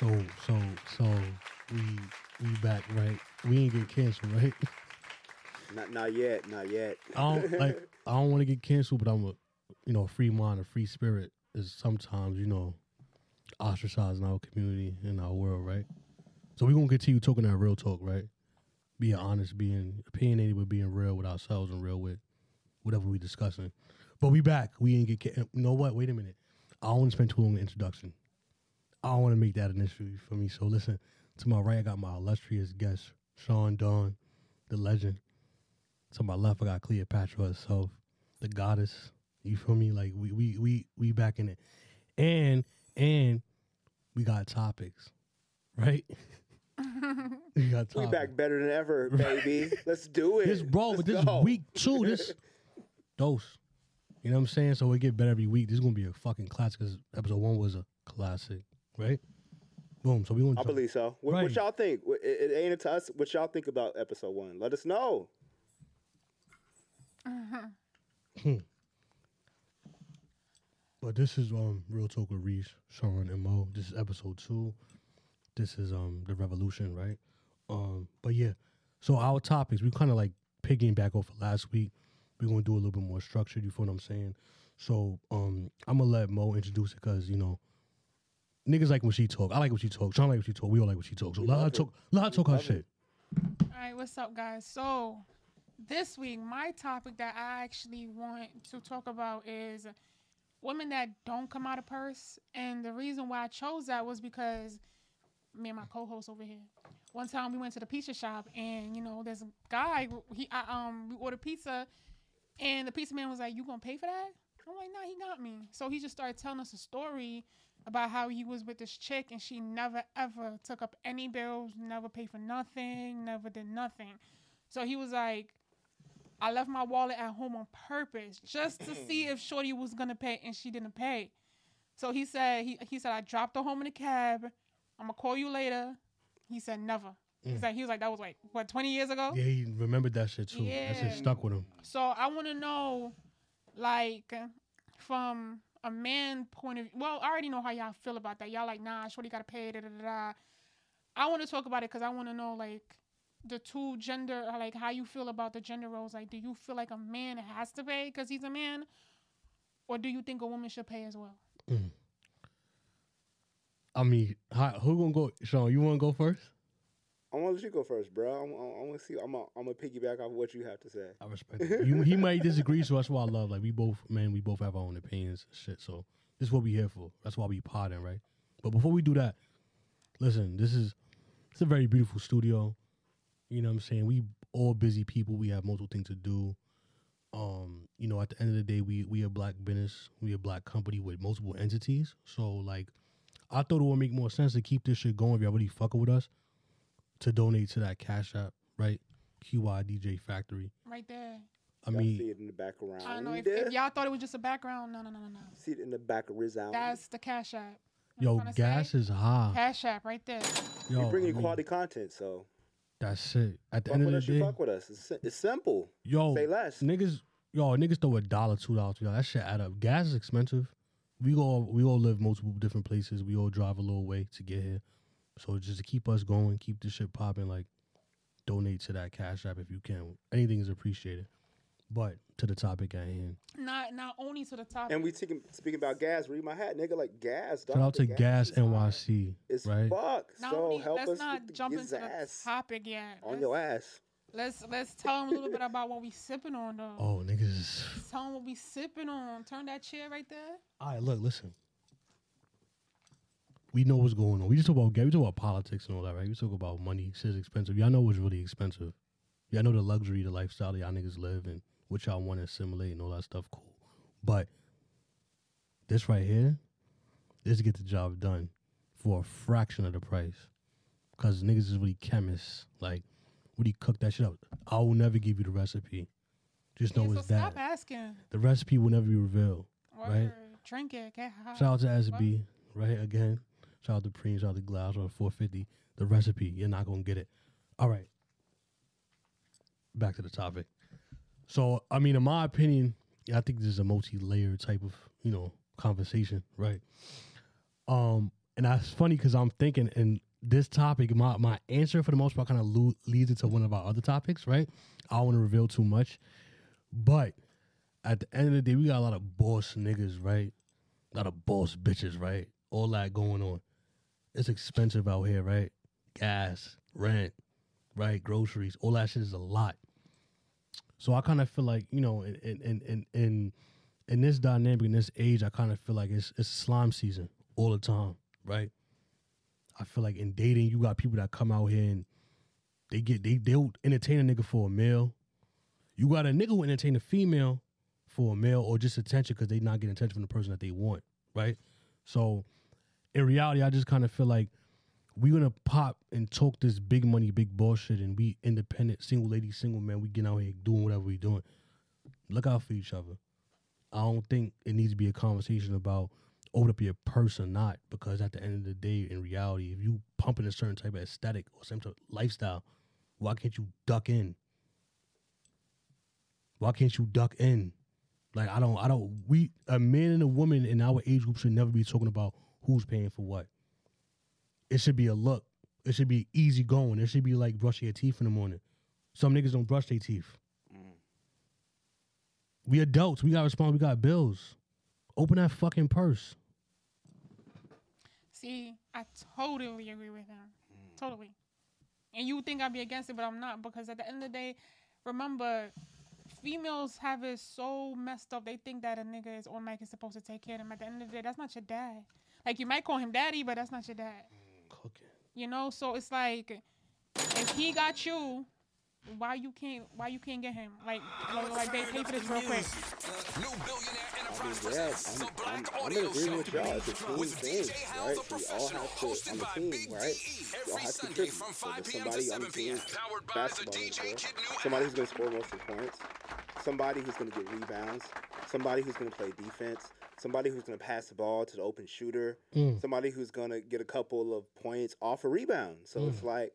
So so so we we back right. We ain't get canceled right. Not not yet, not yet. I don't like. I don't want to get canceled, but I'm a you know a free mind, a free spirit is sometimes you know ostracized in our community in our world, right? So we gonna continue talking that real talk, right? Being honest, being opinionated, but being real with ourselves and real with whatever we discussing. But we back. We ain't get. Ca- you know what? Wait a minute. I don't want to spend too long in the introduction. I don't want to make that an issue for me. So listen, to my right, I got my illustrious guest, Sean Dawn, the legend. To my left, I got Cleopatra herself, the goddess. You feel me? Like we we we we back in it, and and we got topics, right? we got topics. We back better than ever, baby. Let's do it. This bro, Let's but this go. is week two. This dose. You know what I'm saying? So it get better every week. This is gonna be a fucking classic. Cause episode one was a classic, right? Boom. So we want I believe so. What, Right. what y'all think? It, it ain't up to us. What y'all think about episode one? Let us know. Uh huh. But this is um real talk with Reese, Sean, and Mo. This is episode two. This is um the revolution, right? Um, but yeah. So our topics, we kind of like picking back off of last week. We're gonna do a little bit more structured. You feel what I'm saying? So um, I'm gonna let Mo introduce it because you know niggas like when she talk. I like when she talk. Sean like when she talk. We all like when she talk. So We let her it. talk. Let her talk her it. shit. All right, what's up, guys? So, this week, my topic that I actually want to talk about is women that don't come out of purse. And the reason why I chose that was because me and my co-host over here. One time we went to the pizza shop, and you know, there's a guy. He, I, um, we ordered pizza, and the pizza man was like, "You gonna pay for that?" I'm like, "Nah, he got me." So he just started telling us a story about how he was with this chick and she never ever took up any bills, never paid for nothing, never did nothing. So he was like, I left my wallet at home on purpose just to see mm. if Shorty was gonna pay and she didn't pay. So he said he he said I dropped her home in a cab. I'm gonna call you later. He said never. He's mm. like he was like that was like what 20 years ago. Yeah, he remembered that shit too. That shit stuck with him. So I want to know, like, from a man point of view. Well, I already know how y'all feel about that. Y'all like, nah, shorty gotta pay. Da da da. I want to talk about it because I want to know, like, the two gender, uh, like, how you feel about the gender roles. Like, do you feel like a man has to pay because he's a man, or do you think a woman should pay as well? Mm. I mean, how, who gonna go? Sean, you want to go first? I want to let you go first, bro. I'm, I'm, I'm gonna see. I'm gonna, I'm gonna piggyback off what you have to say. I respect it. You, he might disagree, so that's why I love. Like we both, man, we both have our own opinions, and shit. So this is what we here for. That's why we potting, right? But before we do that, listen, this is it's a very beautiful studio. You know what I'm saying? We all busy people. We have multiple things to do. Um, you know, at the end of the day, we we a black business. We a black company with multiple entities. So like, I thought it would make more sense to keep this shit going if y'all really fucking with us, to donate to that cash app, right? QI DJ Factory. Right there. I Y'all mean, see it in the background. I don't know if, if y'all thought it was just a background. No, no, no, no, no. see it in the back of Rizal. That's the Cash App. You Yo, what I'm tryna gas say? is high. Cash App right there. Yo, we bring I you mean, quality content, so That's it. At the fuck end of with the us. You day, fuck with us. It's, it's simple. yo, Say less. niggas, yo, niggas throw a dollar, two dollars, three dollars. That shit add up. Gas is expensive. We all we all live multiple different places. We all drive a little way to get here. So just to keep us going, keep this shit popping, like donate to that cash app if you can. Anything is appreciated. But to the topic at hand. Not not only to the topic. And we taking, speaking about gas. Read my hat, nigga. Like gas. Dog. Shout out to Gas is high. NYC. It's right? fuck. not so only, help let's us not with the jump his into the ass topic yet. on let's, your ass. let's let's tell them a little bit about what we sipping on though. Oh, niggas. Let's tell them what we sipping on. Turn that chair right there. All right, look, listen. We know what's going on. We just talk about we talk about politics and all that, right? We talk about money. Shit's expensive. Y'all know what's really expensive. Y'all know the luxury, the lifestyle that y'all niggas live and what y'all want to assimilate and all that stuff. Cool. But this right here, this get the job done for a fraction of the price. Cause niggas is really chemists. Like, really cook that shit up. I will never give you the recipe. Just know Yeah, so it's that. stop asking. The recipe will never be revealed. Word. Right. Drink it. Get high. Shout out to SB, right? Again. Shout out to Preem, shout out to Glass, to 450. The recipe, you're not gonna get it. All right. Back to the topic. So, I mean, in my opinion, I think this is a multi-layered type of, you know, conversation, right? Um, and that's funny because I'm thinking, and this topic, my my answer for the most part kind of lo- leads into one of our other topics, right? I don't want to reveal too much, but at the end of the day, we got a lot of boss niggas, right? A lot of boss bitches, right? All that going on. It's expensive out here, right? Gas, rent, right? Groceries, all that shit is a lot. So I kind of feel like you know, in in in in in this dynamic, in this age, I kind of feel like it's it's slime season all the time, right? I feel like in dating, you got people that come out here and they get they they'll entertain a nigga for a meal. You got a nigga who entertain a female for a male or just attention because they not getting attention from the person that they want, right? So in reality, I just kind of feel like we're gonna pop and talk this big money, big bullshit, and we independent, single lady, single man. We get out here doing whatever we doing. Look out for each other. I don't think it needs to be a conversation about open up your purse or not, because at the end of the day, in reality, if you pumping a certain type of aesthetic or some type of lifestyle, why can't you duck in? Why can't you duck in? Like I don't, I don't. We a man and a woman in our age group should never be talking about who's paying for what. It should be a look. It should be easy going. It should be like brushing your teeth in the morning. Some niggas don't brush their teeth. Mm. We adults. We got responsibility. We got bills. Open that fucking purse. See, I totally agree with him. Mm. Totally. And you think I'd be against it, but I'm not because at the end of the day, remember, females have it so messed up. They think that a nigga is automatically supposed to take care of them. At the end of the day, that's not your dad. Like you might call him daddy, but that's not your dad. Mm. Cooking. You know, so it's like if he got you, why you can't why you can't get him? Like like, like they pay for this real quick. New billionaire I mean, enterprise yeah, presents I'm, I'm, Black I'm in Audio agreement Show with y'all. It's a team thing, DJ Hal right? the we all Professional, have to, hosted on the by team, Big right? DE We all every have to Sunday contribute. from So 5 there's p.m. to somebody on 7 the team, p.m. Powered by the basketball DJ is Kid. New Somebody who's going to score most of the points. Somebody who's going to get rebounds. Somebody who's going to play defense. Somebody who's going to pass the ball to the open shooter. Mm. Somebody who's going to get a couple of points off a rebound. So it's like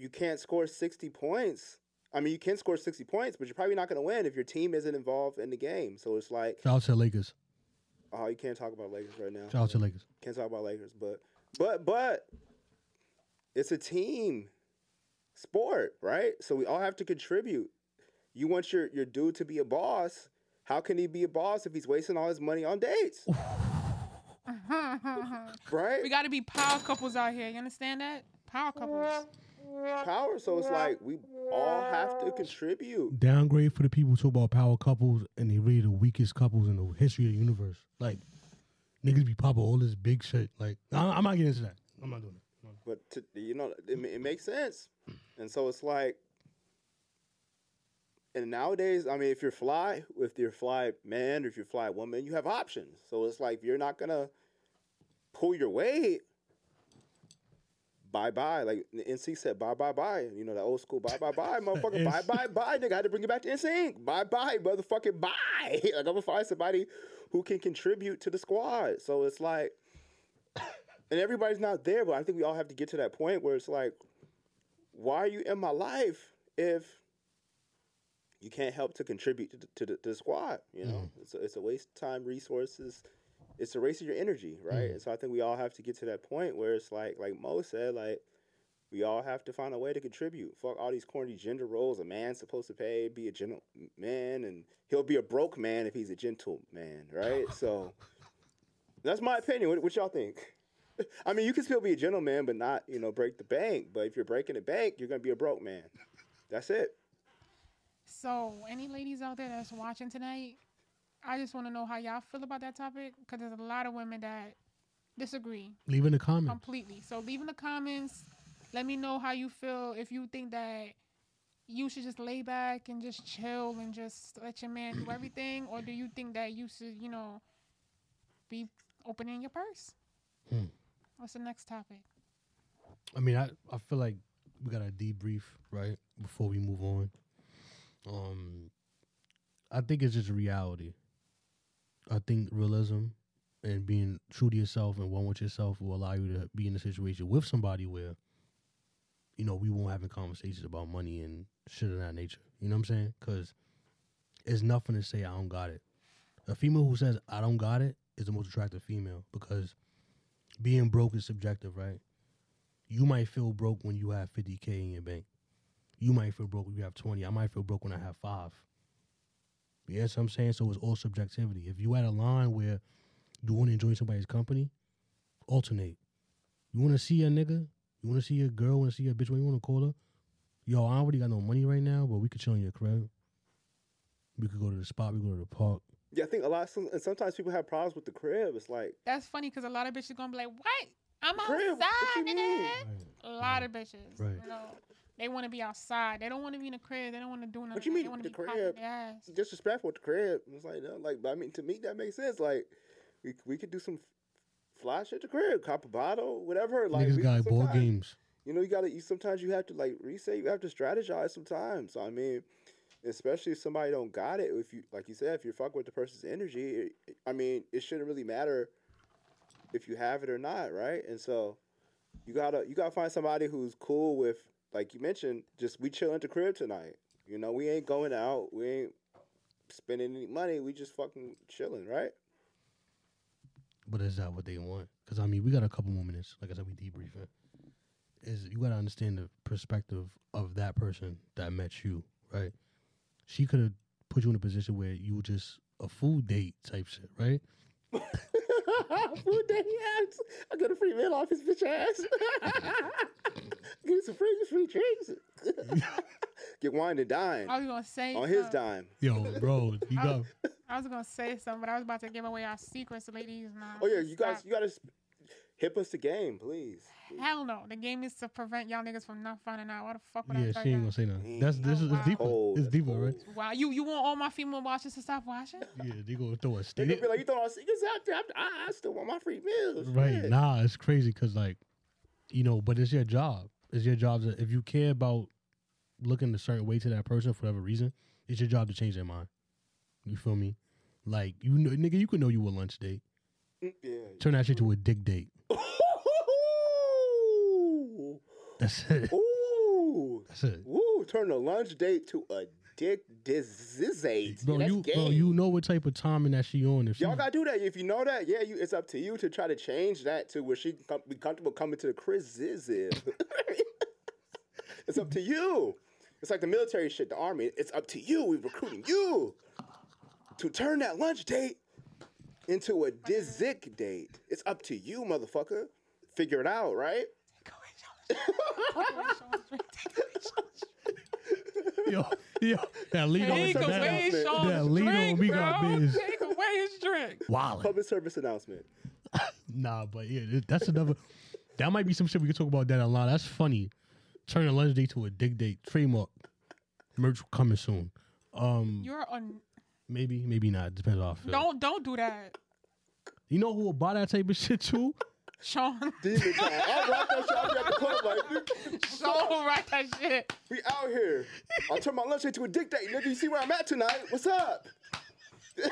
you can't score 60 points. I mean, you can score 60 points, but you're probably not going to win if your team isn't involved in the game. So it's like, Shout out to Lakers. oh, you can't talk about Lakers right now. Shout out to Lakers. Can't talk about Lakers, but but but it's a team sport, right? So we all have to contribute. You want your your dude to be a boss. How can he be a boss if he's wasting all his money on dates? right? We got to be power couples out here. You understand that? Power couples. Power. So it's like we all have to contribute. Downgrade for the people who talk about power couples and they really the weakest couples in the history of the universe. Like niggas be popping all this big shit. Like I- I'm not getting into that. I'm not doing it. But to, you know, it, it makes sense. And so it's like, and nowadays, I mean, if you're fly, if you're fly man, or if you're fly woman, you have options. So it's like you're not gonna pull your weight. Bye bye, like NSYNC said, bye bye bye. You know that old school bye bye bye, motherfucker. bye bye bye, nigga. I had to bring you back to NSYNC. Bye bye, motherfucking bye. Like I'm gonna find somebody who can contribute to the squad. So it's like, and everybody's not there, but I think we all have to get to that point where it's like, why are you in my life if you can't help to contribute to the, to the, to the squad? You know, mm. it's, a, it's a waste of time, resources. It's a race of your energy, right? Mm. And so I think we all have to get to that point where it's like, like Mo said, like we all have to find a way to contribute. Fuck all these corny gender roles. A man's supposed to pay, be a gentle man, and he'll be a broke man if he's a gentle man, right? so that's my opinion. What, what y'all think? I mean, you can still be a gentleman, but not, you know, break the bank. But if you're breaking the bank, you're gonna be a broke man. That's it. So, any ladies out there that's watching tonight, I just want to know how y'all feel about that topic because there's a lot of women that disagree Leave in the comments. completely. So, leave in the comments. Let me know how you feel. If you think that you should just lay back and just chill and just let your man do everything, or do you think that you should, you know, be opening your purse? Hmm. What's the next topic? I mean, I, I feel like we got to debrief right before we move on. Um, I think it's just reality. I think realism and being true to yourself and one with yourself will allow you to be in a situation with somebody where, you know, we won't having conversations about money and shit of that nature. You know what I'm saying? Because it's nothing to say I don't got it. A female who says I don't got it is the most attractive female because being broke is subjective, right? You might feel broke when you have 50K in your bank. You might feel broke when you have 20. I might feel broke when I have five. You know what I'm saying? So it's all subjectivity. If you at a line where you want to enjoy somebody's company, alternate. You want to see a nigga? You want to see a girl? Want to see a bitch? What you want to call her? Yo, I already got no money right now, but we could chill in your crib. We could go to the spot. We could go to the park. Yeah, I think a lot. Some, and sometimes people have problems with the crib. It's like That's funny because a lot of bitches gonna be like, "What? I'm Crib, what outside, you nigga." mean? A lot of bitches, Right. you know, they want to be outside. They don't want to be in the crib. They don't want to do nothing. What you mean They want the to be popping crib? their disrespectful with the crib. It's like, no, like, but I mean, to me, that makes sense. Like, we we could do some fly shit at the crib, cop a bottle, whatever. Like, Niggas we- got board games. You know, you gotta. You sometimes you have to like reset. You have to strategize sometimes. So I mean, especially if somebody don't got it. If you like you said, if you're fucking with the person's energy, it, it- I mean, it shouldn't really matter if you have it or not, right? And so you gotta you gotta find somebody who's cool with, like you mentioned, just we chill at the crib tonight. You know, we ain't going out. We ain't spending any money. We just fucking chilling, right? But is that what they want? Because I mean, we got a couple more minutes. Like I said, we debriefing. Is you gotta understand the perspective of that person that met you, right? She could have put you in a position where you were just a food date type shit, right? Food he has. I got a free meal off his bitch ass. Get some free, free drinks. Get wine and dine I was gonna say on his something. dime. Yo, bro, you I- got I was gonna say something, but I was about to give away our secrets, ladies. Nah, Oh yeah, you guys, you gotta sp- hip us the game, please. Hell no. The game is to prevent y'all niggas from not finding out. Why the fuck would yeah. tell She ain't gonna say nothing. That's this Oh, is wow. it's deeper. Cold, It's that's deeper, cold. right? Wow, you you want all my female watchers to stop watching? Yeah, they gonna throw a They stick. gonna be like, you throw our secrets out there? I, I still want my free meals. Right. Shit. Nah, it's crazy because like, you know, but it's your job. It's your job to if you care about looking a certain way to that person for whatever reason, it's your job to change their mind. You feel me? Like you know, nigga, you could know you a lunch date. Yeah. Turn that shit to a dick date. That's it. Ooh. That's it. Ooh. Turn a lunch date to a dick dizzate. Bro, That's you gay. bro, you know what type of timing that she on. If she, Y'all gotta do that. If you know that, yeah, you, it's up to you to try to change that to where she can com- be comfortable coming to the criticism. it's up to you. It's like the military shit, the army. It's up to you. We're recruiting you to turn that lunch date into a dizzick date. It's up to you, motherfucker. Figure it out, right? yo, yo, that lead on Take that, away that, Sean's that lead drink, on we got bro. biz. Take away his drink. Wildin'. Public service announcement. Nah, but yeah, that's another. that might be some shit we can talk about that a lot. That's funny. Turn a lunch date to a dig date. Trademark. Merch coming soon. Um, You're on. maybe, maybe not. Depends on how I feel. Don't don't do that, You know who will buy that type of shit too? Sean. Demon time. I'll rock that shit. I'll be at the club like, Sean, write that shit. we out here. I'll turn my lunch into a dick date, nigga. You see where I'm at tonight? What's up?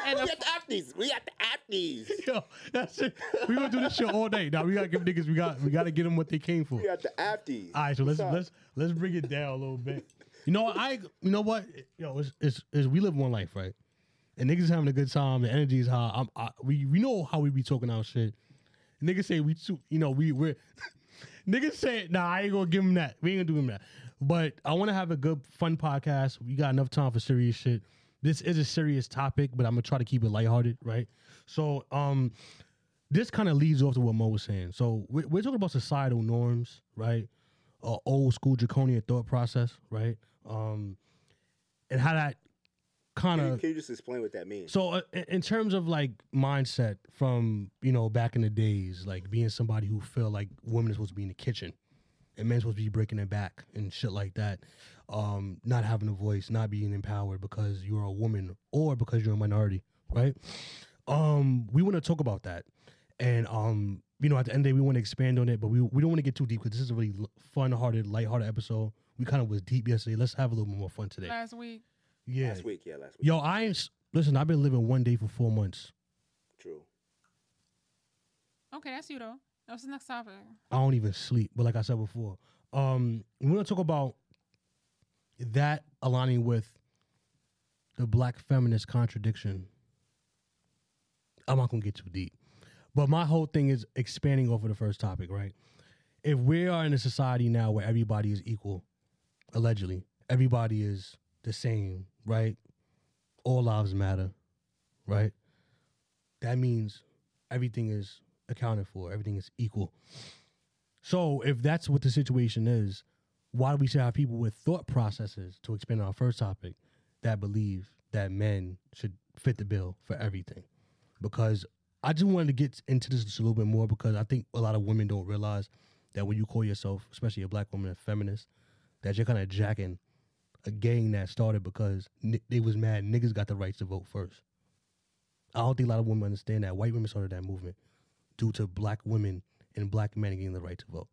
And we the- at the Apnies. We at the Apnies. Yo, that's it. We gonna do this shit all day. Now we gotta give niggas. We got. We gotta get them what they came for. We at the Apnies. All right, so let's up? let's let's bring it down a little bit. You know? I you know what? Yo, it's, it's, it's we live one life, right? And niggas having a good time. The energy is high. I'm, I, we we know how we be talking our shit. Niggas say we too. You know we we're. niggas say nah. I ain't gonna give him that. We ain't gonna do him that. But I want to have a good fun podcast. We got enough time for serious shit. This is a serious topic, but I'm gonna try to keep it lighthearted, right? So um this kind of leads off to what Mo was saying. So we're, we're talking about societal norms, right? Uh, old school draconian thought process, right? Um, and how that kind Can you, of can you just explain what that means? so uh, in- in terms of like mindset from you know back in the days, like being somebody who felt like women are supposed to be in the kitchen and men supposed to be breaking their back and shit like that, um, not having a voice, not being empowered because you're a woman or because you're a minority, right? Um, we want to talk about that, and um, you know, at the end of the day, we want to expand on it, but we we don't want to get too deep because this is a really fun-hearted, light-hearted episode. We kind of was deep yesterday. Let's have a little bit more fun today. Last week. Yeah, Last week, yeah, last week. Yo, I ain't, listen, I've been living one day for four months. True. Okay, that's you though. What's the next topic? I don't even sleep. But like I said before, um, we're gonna talk about that aligning with the black feminist contradiction. I'm not gonna get too deep, But my whole thing is expanding over the first topic, right? If we are in a society now where everybody is equal, allegedly, everybody is the same, right? All lives matter, right? That means everything is accounted for, everything is equal. So if that's what the situation is, why do we still have people with thought processes to expand on our first topic that believe that men should fit the bill for everything? Because I just wanted to get into this a little bit more because I think a lot of women don't realize that when you call yourself, especially a black woman, a feminist, that you're kind of jacking a gang that started because ni- they was mad niggas got the rights to vote first. I don't think a lot of women understand that. White women started that movement due to black women and black men getting the right to vote,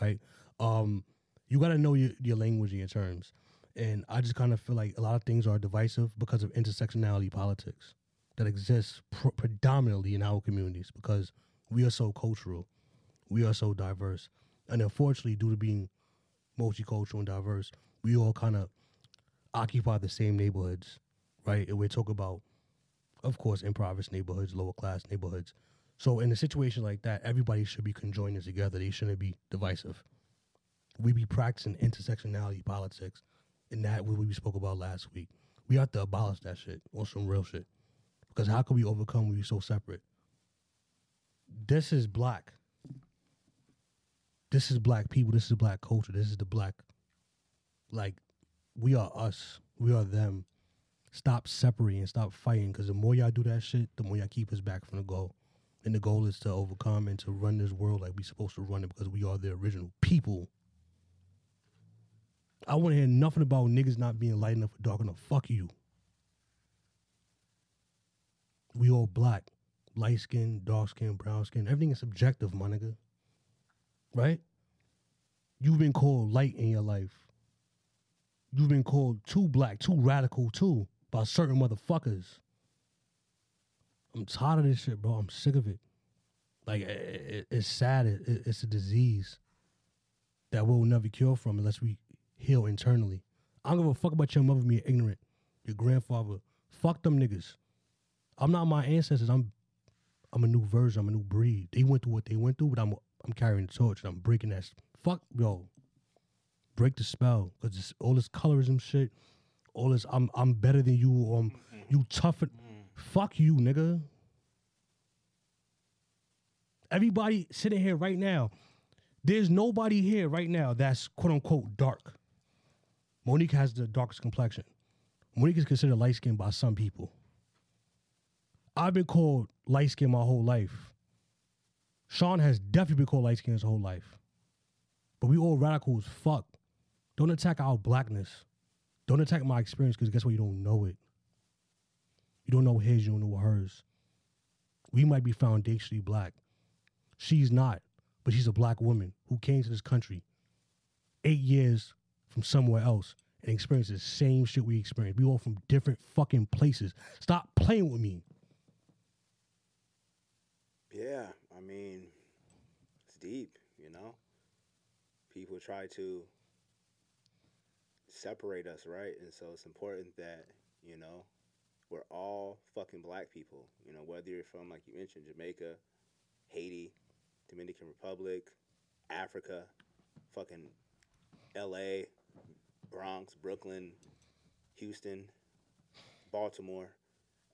right? Um, you got to know your, your language and your terms. And I just kind of feel like a lot of things are divisive because of intersectionality politics that exists pr- predominantly in our communities because we are so cultural, we are so diverse. And unfortunately, due to being multicultural and diverse, we all kind of occupy the same neighborhoods, right? And we talk about, of course, impoverished neighborhoods, lower class neighborhoods. So in a situation like that, everybody should be conjoining together. They shouldn't be divisive. We be practicing intersectionality politics, and that what we spoke about last week. We have to abolish that shit or some real shit. Because how can we overcome when we're so separate? This is black. This is black people. This is black culture. This is the black. Like, we are us. We are them. Stop separating. Stop fighting. Because the more y'all do that shit, the more y'all keep us back from the goal. And the goal is to overcome and to run this world like we supposed to run it because we are the original people. I want to hear nothing about niggas not being light enough or dark enough. Fuck you. We all black. Light skin, dark skin, brown skin. Everything is subjective, my nigga. Right? You've been called light in your life. You've been called too black, too radical, too, by certain motherfuckers. I'm tired of this shit, bro. I'm sick of it. Like, i- i- it's sad. It- it- It's a disease that we'll never cure from unless we heal internally. I don't give a fuck about your mother being ignorant, your grandfather. Fuck them niggas. I'm not my ancestors. I'm I'm a new version. I'm a new breed. They went through what they went through, but I'm I'm carrying the torch and I'm breaking that. Fuck yo. Break the spell because it's all this colorism shit, all this I'm I'm better than you or I'm, mm-hmm. you tougher. Mm. Fuck you, nigga. Everybody sitting here right now, there's nobody here right now that's quote unquote dark. Monique has the darkest complexion. Monique is considered light skinned by some people. I've been called light skinned my whole life. Sean has definitely been called light skinned his whole life. But we all radical as fuck. Don't attack our blackness. Don't attack my experience because guess what? You don't know it. You don't know his, you don't know hers. We might be foundationally black. She's not, but she's a black woman who came to this country eight years from somewhere else and experienced the same shit we experienced. We all from different fucking places. Stop playing with me. Yeah, I mean, it's deep, you know? People try to separate us, right? And so it's important that, you know, we're all fucking black people. You know, whether you're from, like you mentioned, Jamaica, Haiti, Dominican Republic, Africa, fucking LA, Bronx, Brooklyn, Houston, Baltimore,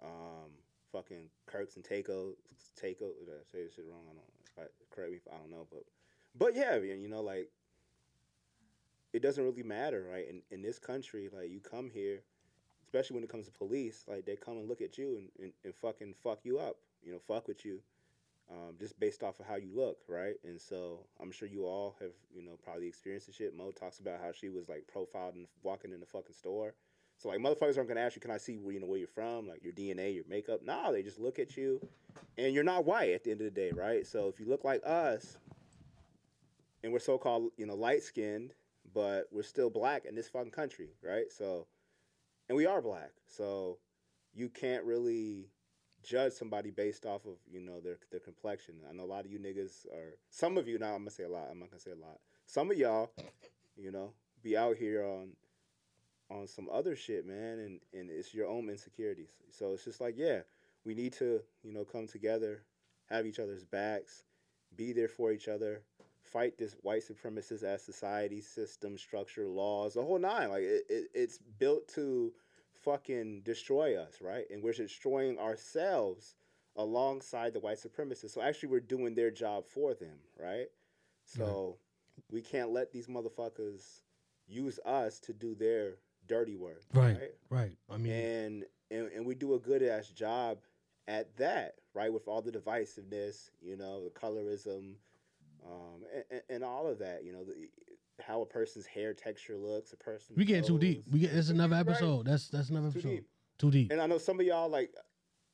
um, fucking Kirks and Taco, Taco. Did I say this shit wrong? I don't. I, correct me if I don't know, but but yeah, you know, like it doesn't really matter, right? In in this country, like you come here, especially when it comes to police, like they come and look at you and, and, and fucking fuck you up, you know, fuck with you. Um, just based off of how you look, right? And so I'm sure you all have, you know, probably experienced the shit. Mo talks about how she was like profiled and walking in the fucking store. So like motherfuckers aren't gonna ask you, can I see where you know where you're from, like your DNA, your makeup? No, they just look at you, and you're not white at the end of the day, right? So if you look like us, and we're so called, you know, light skinned, but we're still black in this fucking country, right? So, and we are black, so you can't really judge somebody based off of you know their their complexion. I know a lot of you niggas are some of you now. I'm gonna say a lot. I'm not gonna say a lot. Some of y'all, you know, be out here on on some other shit, man, and and it's your own insecurities. So it's just like, yeah, we need to you know come together, have each other's backs, be there for each other, fight this white supremacist as society, system, structure, laws, the whole nine. Like it, it, it's built to fucking destroy us, right? And we're destroying ourselves alongside the white supremacists. So actually, we're doing their job for them, right? So we can't let these motherfuckers use us to do their dirty work, Right. right? Right. I mean, and, and and we do a good ass job at that, right? With all the divisiveness, you know, the colorism, um, and, and, all of that, you know, the, how a person's hair texture looks, a person. we getting too deep. We get. It's another Right. episode. That's that's another Too episode. deep. Too deep. And I know some of y'all like,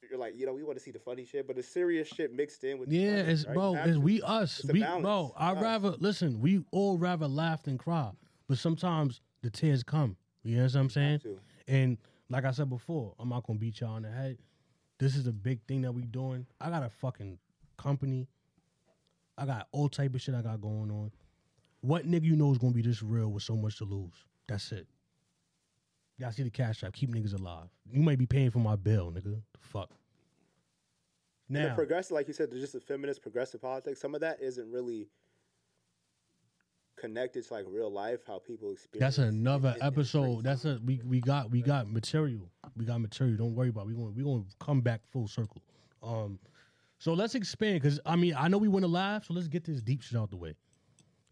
you're like, you know, we want to see the funny shit, but the serious shit mixed in with. the Yeah, funny, it's right? bro. It's we us. It's we bro. I rather listen. We all rather laugh than cry, but sometimes the tears come. You know what I'm saying? And like I said before, I'm not gonna beat y'all on the head. This is a big thing that we doing. I got a fucking company. I got all type of shit I got going on. What nigga you know is gonna be this real with so much to lose? That's it. Y'all see the cash app. Keep niggas alive. You might be paying for my bill, nigga. The fuck. And the Now, progressive, like you said, just the feminist progressive politics. Some of that isn't really connected to like real life, how people experience. That's another it- episode. That's a we we got we got material. We got material. Don't worry about. It. We going we going to come back full circle. Um, so let's expand because I mean I know we want to laugh, so let's get this deep shit out the way.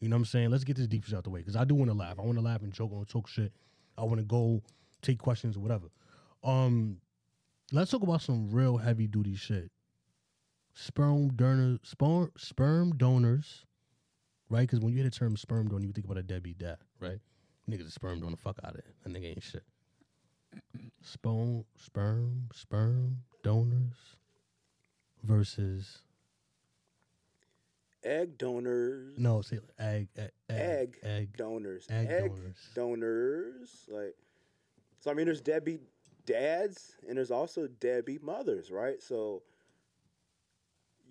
You know what I'm saying? Let's get this deep shit out the way because I do want to laugh. I want to laugh and joke and talk shit. I want to go take questions or whatever. Um, let's talk about some real heavy duty shit. Sperm donor sperm sperm donors, right? Because when you hear the term sperm donor, you think about a deadbeat dad, right? Niggas a sperm donor, fuck out of it. That nigga ain't shit. Sperm, sperm, sperm donors versus egg donors. no, say egg, egg, Egg egg, egg. donors. egg Egg, donors. donors. Like, so I mean, there's deadbeat dads and there's also deadbeat mothers, right? So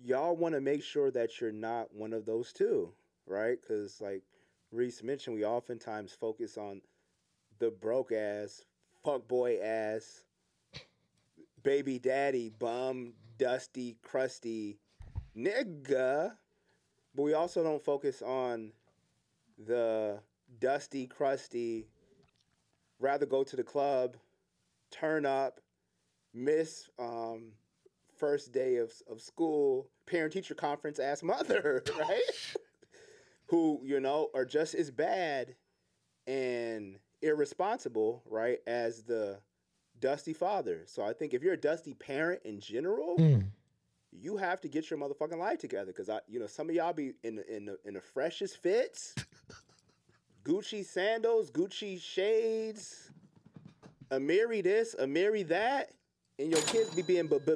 y'all want to make sure that you're not one of those two, right? Because like Reese mentioned, we oftentimes focus on the broke ass, fuck boy ass, baby daddy, bum, dusty, crusty nigga. But we also don't focus on the dusty, crusty, rather go to the club, turn up, miss um, first day of, of school, parent teacher conference ass mother, right? Who, you know, are just as bad and irresponsible, right, as the dusty father. So I think if you're a dusty parent in general, mm. you have to get your motherfucking life together. Cause I, you know, some of y'all be in in the, in the freshest fits, Gucci sandals, Gucci shades, Amiri this, Amiri that, and your kids be being berry.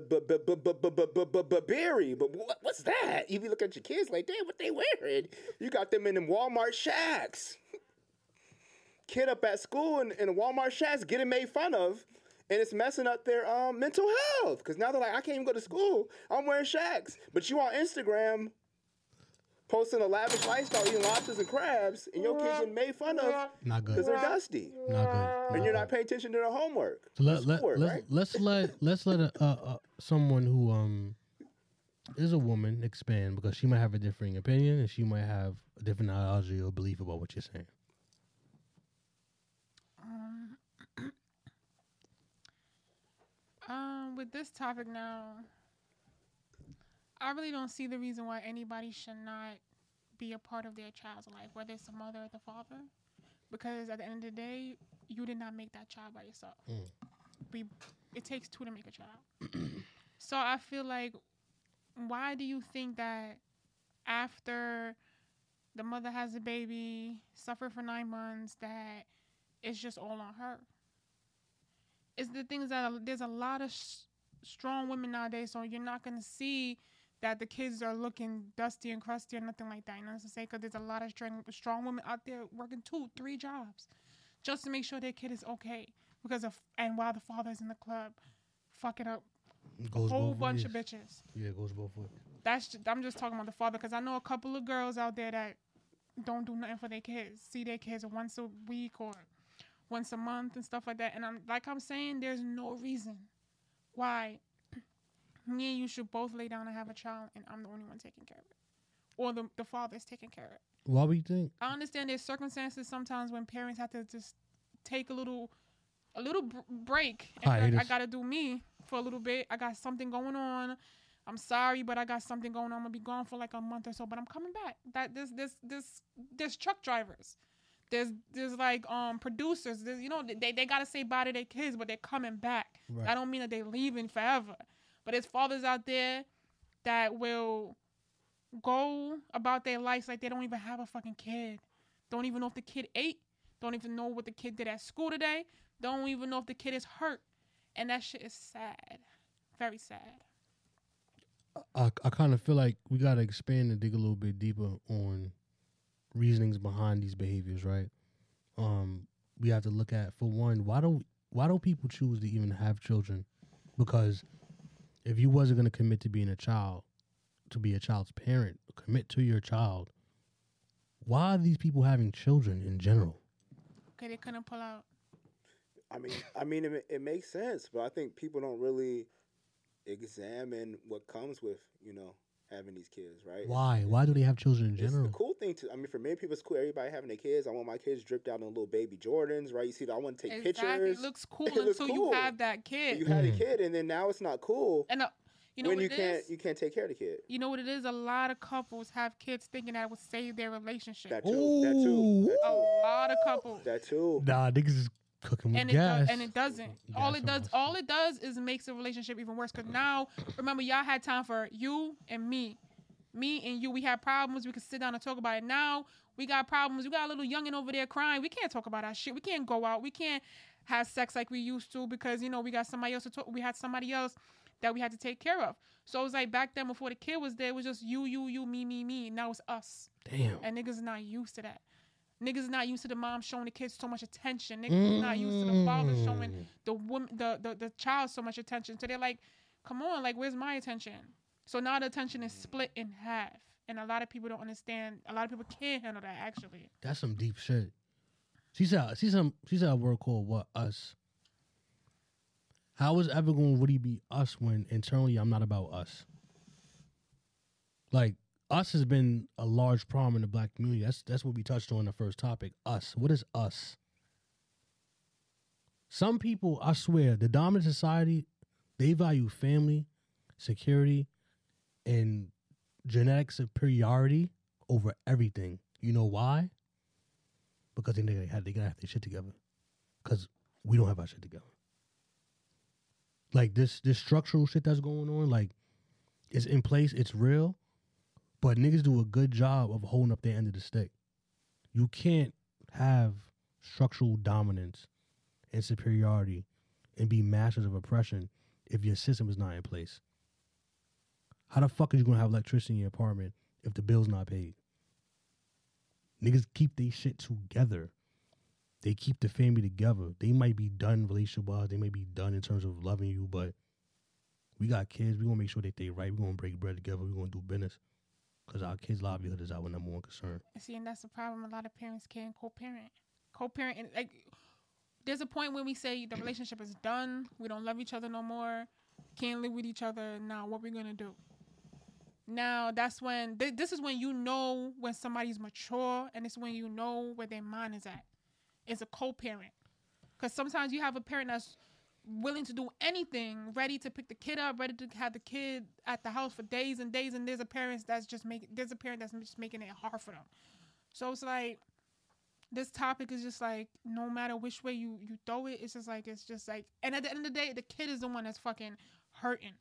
But what's that? You be looking at your kids like, damn, what they wearing? You got them in them Walmart Shaqs. Kid up at school in, in a Walmart Shaqs getting made fun of and it's messing up their um, mental health because now they're like, I can't even go to school. I'm wearing Shaqs, but you on Instagram posting a lavish lifestyle, eating lobsters and crabs, and your kids getting made fun of Not because they're dusty, Not good. and you're not paying attention to their homework. So let, let, schoolwork, let's, right? let's let let's let a, uh, uh, someone who um is a woman expand because she might have a differing opinion and she might have a different ideology or belief about what you're saying. Um, with this topic now, I really don't see the reason why anybody should not be a part of their child's life, whether it's the mother or the father, because at the end of the day, you did not make that child by yourself. Mm. We, it takes two to make a child. so I feel like, why do you think that after the mother has a baby, suffer for nine months, that it's just all on her. It's the things that there's a lot of sh- strong women nowadays, so you're not gonna see that the kids are looking dusty and crusty or nothing like that. You know what I'm saying? Because there's a lot of strong, strong women out there working two, three jobs just to make sure their kid is okay. Because of and while the father's in the club, fucking up It a goes whole both bunch ways. of bitches. Yeah, it goes both ways. That's ju- I'm just talking about the father because I know a couple of girls out there that don't do nothing for their kids. See their kids once a week or once a month and stuff like that. And I'm like I'm saying, there's no reason why me and you should both lay down and have a child, and I'm the only one taking care of it, or the the father's taking care of it. Why we think? I understand there's circumstances sometimes when parents have to just take a little, a little br- break. And be like, I gotta do me for a little bit. I got something going on. I'm sorry, but I got something going on. I'm gonna be gone for like a month or so, but I'm coming back. That this this this there's truck drivers. There's there's like um producers. There's, you know they they gotta say bye to their kids, but they're coming back. Right. I don't mean that they're leaving forever, but there's fathers out there that will go about their lives like they don't even have a fucking kid. Don't even know if the kid ate. Don't even know what the kid did at school today. Don't even know if the kid is hurt. And that shit is sad. Very sad. I, I kind of feel like we got to expand and dig a little bit deeper on reasonings behind these behaviors, right? Um, we have to look at for one, why do why do people choose to even have children? Because if you wasn't going to commit to being a child, to be a child's parent, commit to your child, why are these people having children in general? Okay, they couldn't pull out. I mean, I mean, it, it makes sense, but I think people don't really examine what comes with you know having these kids, right? Why? Why do they have children in It's the cool thing to. I mean, for many people, it's cool. Everybody having their kids. I want my kids dripped out in little baby Jordans, right? You see, I want to take exactly. pictures. It looks cool It looks until cool. you have that kid. you had a Mm. kid, and then now it's not cool and uh, you know when you can't is? you can't take care of the kid. You know what it is? A lot of couples have kids thinking that it would save their relationship. That too. That too. That a lot of couples. That too. Nah, niggas is cooking with and it gas. does, and it doesn't. all it does, all it does, is makes the relationship even worse. Cause now, remember, y'all had time for you and me, me and you. We had problems. We could sit down and talk about it. Now we got problems. We got a little youngin over there crying. We can't talk about our shit. We can't go out. We can't have sex like we used to because you know we got somebody else to talk. We had somebody else that we had to take care of. So it was like back then before the kid was there, it was just you, you, you, me, me, me. Now it's us. Damn. And niggas not used to that. Niggas not used to the mom showing the kids so much attention. Niggas is not used to the father showing Mm. the woman, the, the the child so much attention. So they're like, come on, like where's my attention? So now the attention is split in half, and a lot of people don't understand. A lot of people can't handle that. Actually, That's some deep shit. She said she said she said a word called what us. How is ever going to really be us when internally I'm not about us? Like us has been a large problem in the black community. That's that's what we touched on in the first topic. Us. What is us? Some people, I swear, the dominant society, they value family, security, and genetic superiority over everything. You know why? Because they they had they gotta have their shit together. Because we don't have our shit together. Like this this structural shit that's going on, like it's in place, it's real, but niggas do a good job of holding up their end of the stick. You can't have structural dominance and superiority and be masters of oppression if your system is not in place. How the fuck are you gonna have electricity in your apartment if the bill's not paid? Niggas keep they shit together. They keep the family together. They might be done relationship wise. They may be done in terms of loving you, but we got kids. We gonna make sure that they right. We gonna break bread together. We gonna do business because our kids' livelihood is our number one concern. see, and that's the problem. A lot of parents can't co-parent. Co-parent, and like, there's a point when we say the relationship is done. We don't love each other no more. Can't live with each other. Now, what we gonna do? Now, that's when th- this is when you know when somebody's mature, and it's when you know where their mind is at. It's a co-parent, because sometimes you have a parent that's willing to do anything, ready to pick the kid up, ready to have the kid at the house for days and days, and there's a parent that's just making there's a parent that's just making it hard for them. So it's like this topic is just like no matter which way you you throw it, it's just like it's just like and at the end of the day, the kid is the one that's fucking hurting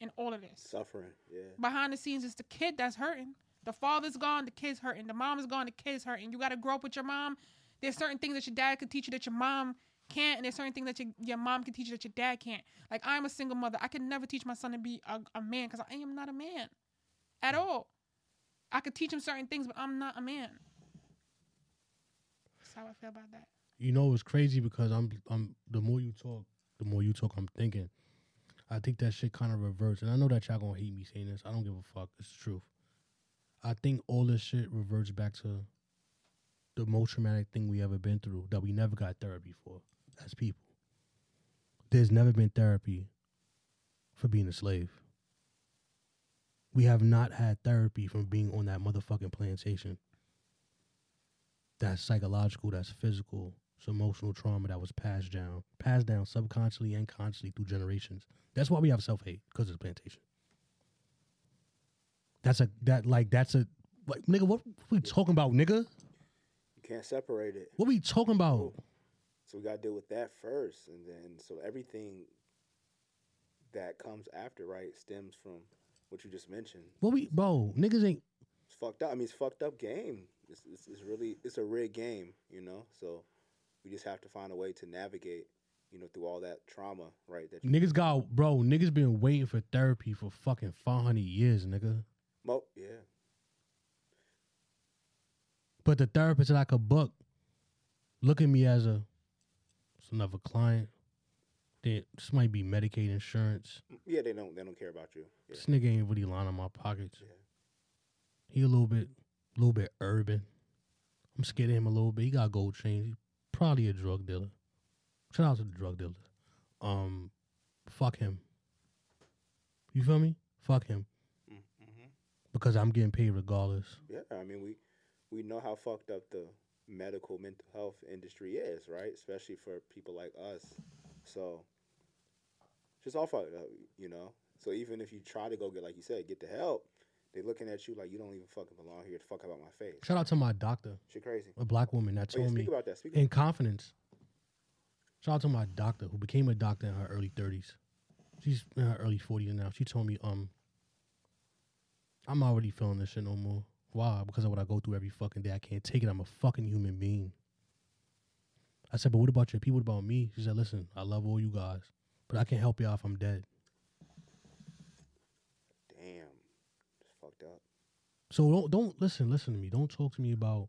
in all of this. Suffering. Yeah. Behind the scenes, it's the kid that's hurting. The father's gone, the kid's hurting. The mom is gone, the kid's hurting. You got to grow up with your mom. There's certain things that your dad could teach you that your mom can't, and there's certain things that your, your mom can teach you that your dad can't. Like I'm a single mother. I could never teach my son to be a, a man because I am not a man at mm. all. I could teach him certain things, but I'm not a man. That's how I feel about that. You know, it's crazy because I'm I'm the more you talk, the more you talk, I'm thinking. I think that shit kind of reverts, and I know that y'all gonna hate me saying this. I don't give a fuck. It's the truth. I think all this shit reverts back to the most traumatic thing we ever been through that we never got therapy for as people. There's never been therapy for being a slave. we have not had therapy from being on that motherfucking plantation. That's psychological, that's physical, it's emotional trauma that was passed down, passed down subconsciously and consciously through generations. That's why we have self hate because of the plantation. That's a that like that's a like nigga. What we talking about, nigga? You can't separate it. What we talking about? So we got to deal with that first, and then so everything that comes after, right, stems from what you just mentioned. What we bro? Niggas ain't It's fucked up. I mean, it's fucked up game. It's, it's, it's really it's a rigged game, you know. So we just have to find a way to navigate, you know, through all that trauma, right? That niggas got bro. Niggas been waiting for therapy for fucking five hundred years, nigga. Mo- yeah, But the therapist that I could book look at me as a another client. They, this might be Medicaid insurance. yeah. They don't they don't care about you. Yeah. This nigga ain't really lining my pockets. Yeah. He a little bit, a little bit urban. I'm scared of him a little bit. He got gold chains. He probably a drug dealer. Shout out to the drug dealers. Um, fuck him. You feel me? Fuck him Mm-hmm. because I'm getting paid regardless. Yeah, I mean we we know how fucked up the medical mental health industry is, right? Especially for people like us. So just all fucked up, you know. So even if you try to go get, like you said, get the help, they looking at you like you don't even fucking belong here. To fuck about my face. Shout out to my doctor, She crazy. a black woman that Oh, yeah, told me speak about that. Speak. in confidence. Shout out to my doctor who became a doctor in her early 30s. She's in her early 40s now. She told me, um, I'm already feeling this shit no more. Why? Because of what I go through every fucking day. I can't take it. I'm a fucking human being. I said, but what about your people? What about me? She said, listen, I love all you guys, but I can't help y'all if I'm dead. Damn, it's fucked up. So don't don't listen, listen to me. Don't talk to me about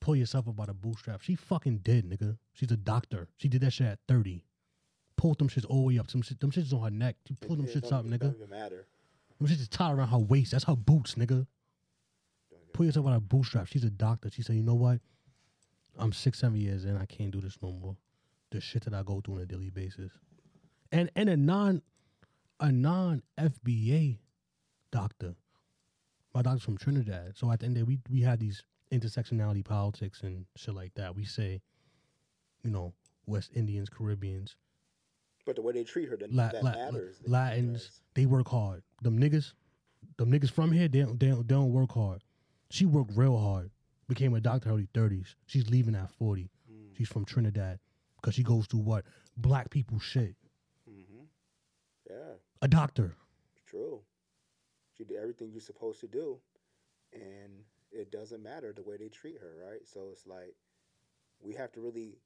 pull yourself up by the bootstrap. She fucking dead, nigga. She's a doctor. She did that shit at 30. Pulled them shits all the way up. Some shit, them shits on her neck. She pulled them shits up, nigga. Don't even matter. Them shits is tied around her waist. That's her boots, nigga. Pull yourself by the bootstrap. She's a doctor. She said, you know what? I'm six, seven years in. I can't do this no more. The shit that I go through on a daily basis. And and a non a non FBA doctor. My doctor's from Trinidad. So at the end of the day, we we had these intersectionality politics and shit like that. We say, you know, West Indians, Caribbeans, But the way they treat her, that, La- that La- matters. Latins, they work hard. Them niggas, them niggas from here, they don't, they don't, they don't work hard. She worked real hard. Became a doctor early thirties. She's leaving at forty. Mm. She's from Trinidad because she goes through what black people shit. Mhm. Yeah, A doctor. true. She did everything you're supposed to do, and it doesn't matter the way they treat her, right? So it's like we have to really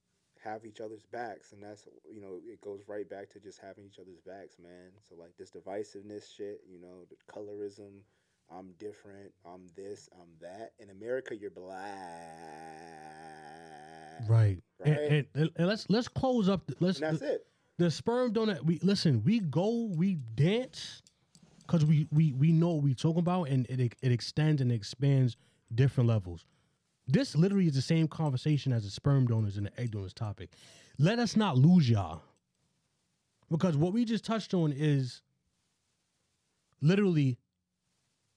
have each other's backs, and that's you know it goes right back to just having each other's backs, man. So like this divisiveness shit, you know, the colorism. I'm different. I'm this. I'm that. In America, you're black. Right. And, Right. and, and let's let's close up. The, let's And that's the, it. the sperm donor. We listen. We go. We dance because we we we know what we talking about, and it it extends and expands different levels. This literally is the same conversation as the sperm donors and the egg donors topic. Let us not lose y'all, because what we just touched on is literally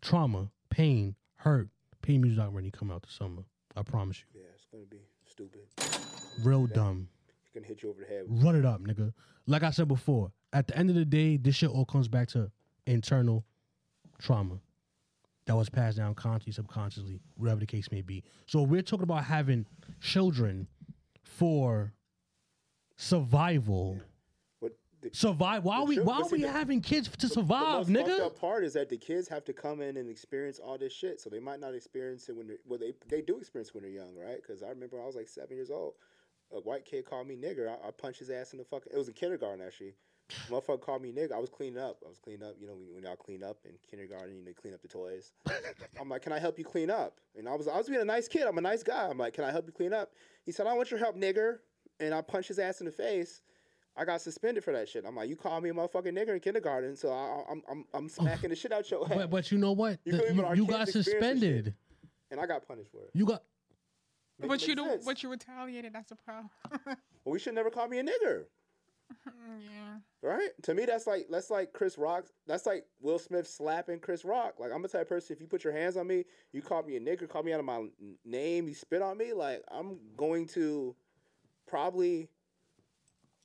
trauma, pain, hurt. Pain music not ready to come out this summer. I promise you. Yeah, it's gonna be stupid. Real dumb. It's gonna hit you over the head. Run it up, nigga. Like I said before, at the end of the day, this shit all comes back to internal trauma that was passed down consciously, subconsciously, whatever the case may be. So we're talking about having children for survival. What the, Survive. Why are we? Why are we the- having kids to the survive, most fucked nigga? up part is that the kids have to come in and experience all this shit, so they might not experience it when they're well. They they do experience it when they're young, right? Because I remember when I was like seven years old. A white kid called me nigger. I, I punched his ass in the fucking. It was in kindergarten actually. Motherfucker called me nigger. I was cleaning up. I was cleaning up. You know, when, when y'all clean up in kindergarten, you know, clean up the toys. I'm like, can I help you clean up? And I was, I was being a nice kid. I'm a nice guy. I'm like, can I help you clean up? He said, I want your help, nigger. And I punched his ass in the face. I got suspended for that shit. I'm like, you call me a motherfucking nigger in kindergarten, so I, I'm, I'm, I'm smacking the shit out your head. But but you know what? You The- you, you got experience this shit. suspended. and I got punished for it. You got Make- But you makes don't. sense. But you retaliated. That's a problem. Well, we should never call me a nigger. Mm, yeah. Right? To me, that's like that's like Chris Rock. That's like Will Smith slapping Chris Rock. Like I'm the type of person. If you put your hands on me, you call me a nigger, call me out of my name, you spit on me. Like I'm going to probably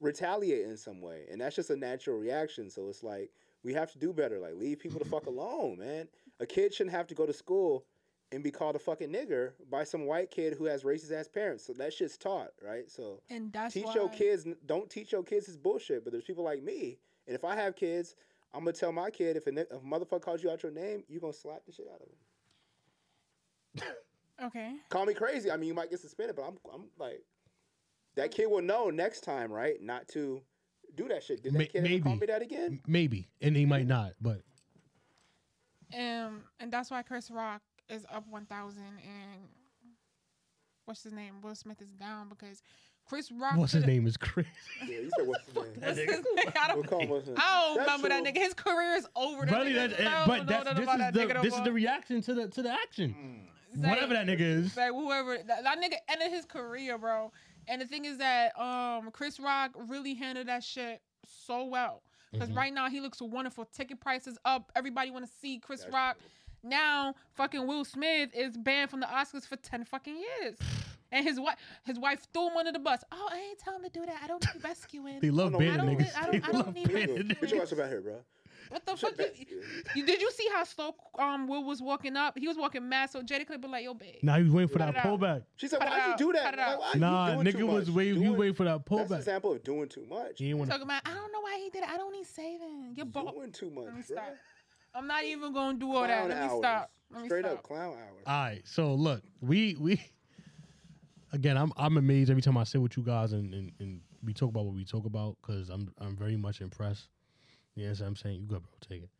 retaliate in some way, and that's just a natural reaction. So it's like we have to do better. Like leave people the fuck alone, man. A kid shouldn't have to go to school and be called a fucking nigger by some white kid who has racist ass parents. So that shit's taught, right? So And that's teach why your kids don't teach your kids this bullshit but there's people like me and if i have kids i'm gonna tell my kid if a, if a motherfucker calls you out your name you gonna slap the shit out of him Okay. call me crazy i mean you might get suspended but i'm, I'm like that kid will know next time right not to do that shit did that May- kid ever call me that again Maybe, and he might not, but Um, and that's why Chris Rock is up one thousand and what's his name? Will Smith is down because Chris Rock. what's his name is Chris. yeah you said what's his name What's his name? I don't, call him what's his name. I don't That's remember that nigga. His career is over. That Buddy, nigga- that, I but know that's, this is that the nigga this is the reaction to the to the action. It's like- Whatever that nigga is. Like whoever that, that nigga ended his career, bro. And the thing is that um Chris Rock really handled that shit so well. Because Mhm. right now he looks wonderful. Ticket prices up. Everybody want to see Chris That's Rock. Now fucking Will Smith is banned from the Oscars for ten fucking years. And his wife, his wife threw him under the bus. Oh, I ain't tell him to do that. I don't need rescuing. They love no, banning I don't- niggas. I don't- They I don't love need banning it. What you niggas. watch about here, bro? What the fuck? You, you, did you see how slow um Will was walking up? He was walking mad. So Jada Clip be like, "Yo, babe." Now he was waiting for that pullback. She said, "Why'd you do that?" Cut it Like, out. why Nah, nigga was much? waiting. He Doing- waiting for that pullback. That's an pullback. example of doing too much. He didn't Talking about, I don't know why he did it. I don't need saving. You're bald. Doing too much. Let me bro. stop. I'm not even gonna do all that. Clown Let me stop. Let me Straight stop. up clown hours. All right, so look, we we again, I'm I'm amazed every time I sit with you guys and, and, and we talk about what we talk about because I'm I'm very much impressed. You know what I'm saying? You good, bro? Take it.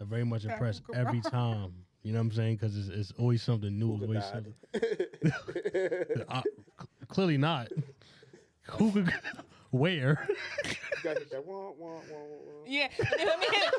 I'm very much Yeah, impressed every time. You know what I'm saying? Because it's, it's always something new. It's Who always something. C- clearly not. Who could? Where? That wah, wah, wah. Yeah. Let me hit.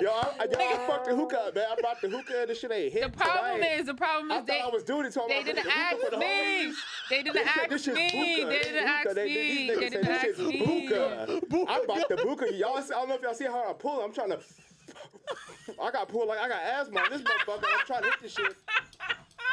Yo, I, I, yo, I fucked the hookah up, man. I brought the hookah and the shit ain't hit. The problem tonight. is, the problem is thought they I was doing it. So they didn't the hookah ask for the me. They didn't ask me. They didn't ask me. They didn't said ask this shit's me. hookah. I bought the hookah. Y'all, see, I don't know if y'all see how I pull. I'm trying to. I got pulled like I got asthma on this motherfucker. I'm trying to hit this shit.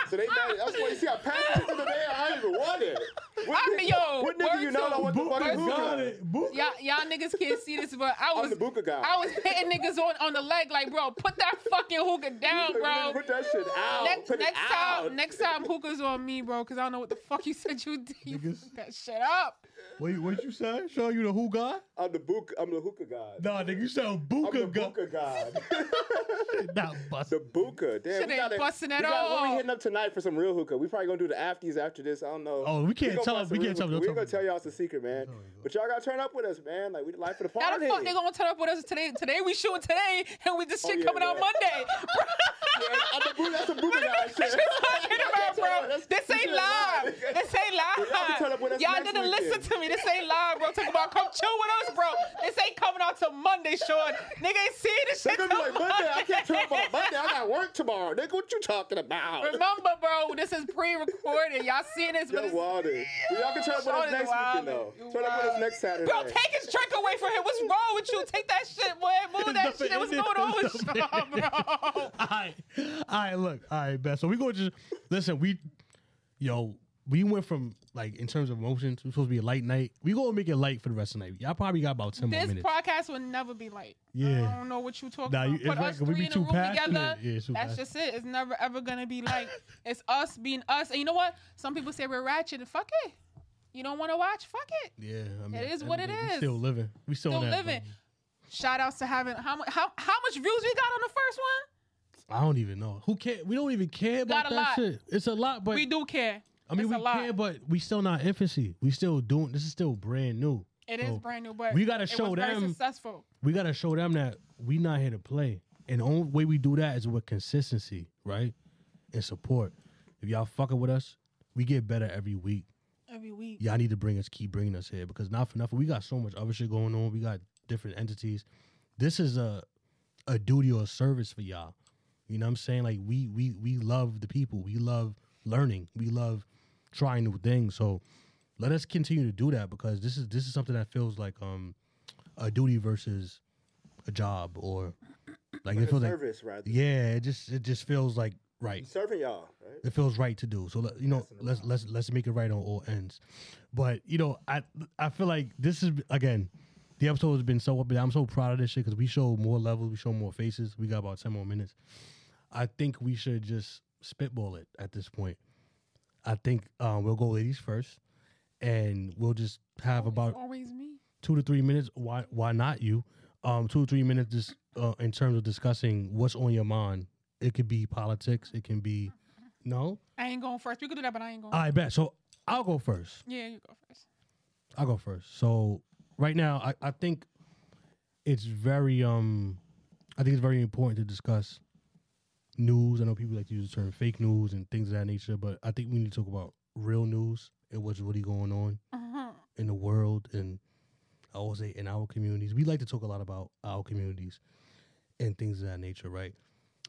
So they mad. That's why you see I passed it to the man. I didn't even want it. What I nigga, yo, what nigga you know to- don't want the Buka fucking got hookah? it. Buka. Y'all, y'all niggas can't see this, but I I'm was the hookah guy. I was hitting niggas on, on the leg like, bro, put that fucking hookah down, bro. Put that shit out. Next, Put next it out. time, next time, hookah's on me, bro, because I don't know what the fuck you said you did. You Niggas. fucked that shit up. Wait, what you say? Show you the who guy? I'm the book. I'm the hookah guy. Nah, nigga, you sound I'm the guy. hookah guy. Not bust. the buka. Damn, Shit we ain't gotta, busting at we got, What we all. hitting up tonight for some real hookah? We probably gonna do the afties after this. I don't know. Oh, we can't gonna tell find us- we can't tell hookah. them, We don't ain't gonna tell tell y'all it's a secret, man. But y'all gotta turn up with us, man. Like we the life of the How party. the fuck they gonna turn up with us today? Today we shooting today, and we this Oh, shit yeah, coming out. Monday. Yeah, I'm the boo- that's a buka guy shit. about, bro? That's- This this ain't live. live. This ain't Y'all can turn up with live. Y'all didn't listen to me. This ain't live, bro. Talk about come chill with us, bro. This ain't coming out till Monday, Sean. Nigga ain't seeing this They shit gonna be till like Monday. I can't turn up on Monday. Monday. I got work tomorrow. Nigga, what you talking about? Remember, bro, this is pre-recorded. Y'all seeing this, but Yo, it's- Wilder. Y'all can turn up with us next weekend, though. Turn up with us next Saturday. Bro, take his drink away from him. What's wrong with you? Take that shit, boy. Move that shit. What's going on with it's Sean, bro? all right, all right. Look, all right, best. So we gonna just listen. We, yo, we went from like in terms of emotions. It was supposed to be a light night. We gonna make it light for the rest of the night. Y'all probably got about ten more This minutes. podcast will never be light. Yeah. I don't know what you talking Nah, you- about. it's Put us we be three in a too room together. passionate. Yeah, it's too that's just it. It's never ever gonna be like it's us being us. And you know what? Some people say we're ratchet. Fuck it. You don't want to watch? Fuck it. yeah, I mean, It is what it day, We is. still living. We still, Still in that, living. bubble. Shout outs to having how much how how much views we got on the first one? I don't even know. Who care? We don't even care about Got a that lot. shit. It's a lot, but we do care. I mean, we can, lot. but we still not infancy. We still doing. This is still brand new. It is So, brand new, but we gotta show them- successful. we gotta show them that we not here to play. And the only way we do that is with consistency, right? And support. If y'all fucking with us, we get better every week. Every week. Y'all need to bring us, keep bringing us here because not for nothing. We got so much other shit going on. We got different entities. This is a a duty or a service for y'all. You know what I'm saying? Like we we we love the people. We love learning. We love trying new things. So let us continue to do that because this is this is something that feels like um a duty versus a job or like, Like it a feels like service, rather. yeah, it just it just feels like right. Serving y'all, right? It feels right to do. So let- you know, let's let's let's make it right on all ends. But you know, I I feel like this is again, the episode has been so up. I'm so proud of this shit because we show more levels, we show more faces. We got about ten more minutes. I think we should just spitball it at this point. I think um, we'll go ladies first, and we'll just have about always me. two to three minutes. Why why not you? Um, two to three minutes just uh, in terms of discussing what's on your mind. It could be politics. It can be no. I ain't going first. We could do that, but I ain't going. I bet. So I'll go first. yeah, you go first. I'll go first. So right now, I, I think it's very um, I think it's very important to discuss news. I know people like to use the term fake news and things of that nature, but I think we need to talk about real news and what's really going on Uh-huh. in the world and I always say in our communities. We like to talk a lot about our communities and things of that nature, right?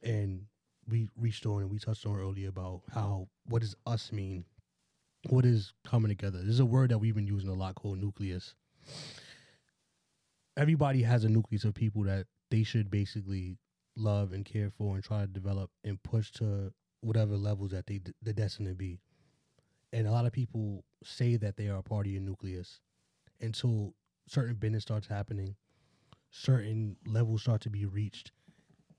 And we reached on and we touched on earlier about how what does us mean? What is coming together? This is a word that we've been using a lot called nucleus. Everybody has a nucleus of people that they should basically love and care for and try to develop and push to whatever levels that they they're destined to be. And a lot of people say that they are a part of your nucleus until certain business starts happening, certain levels start to be reached,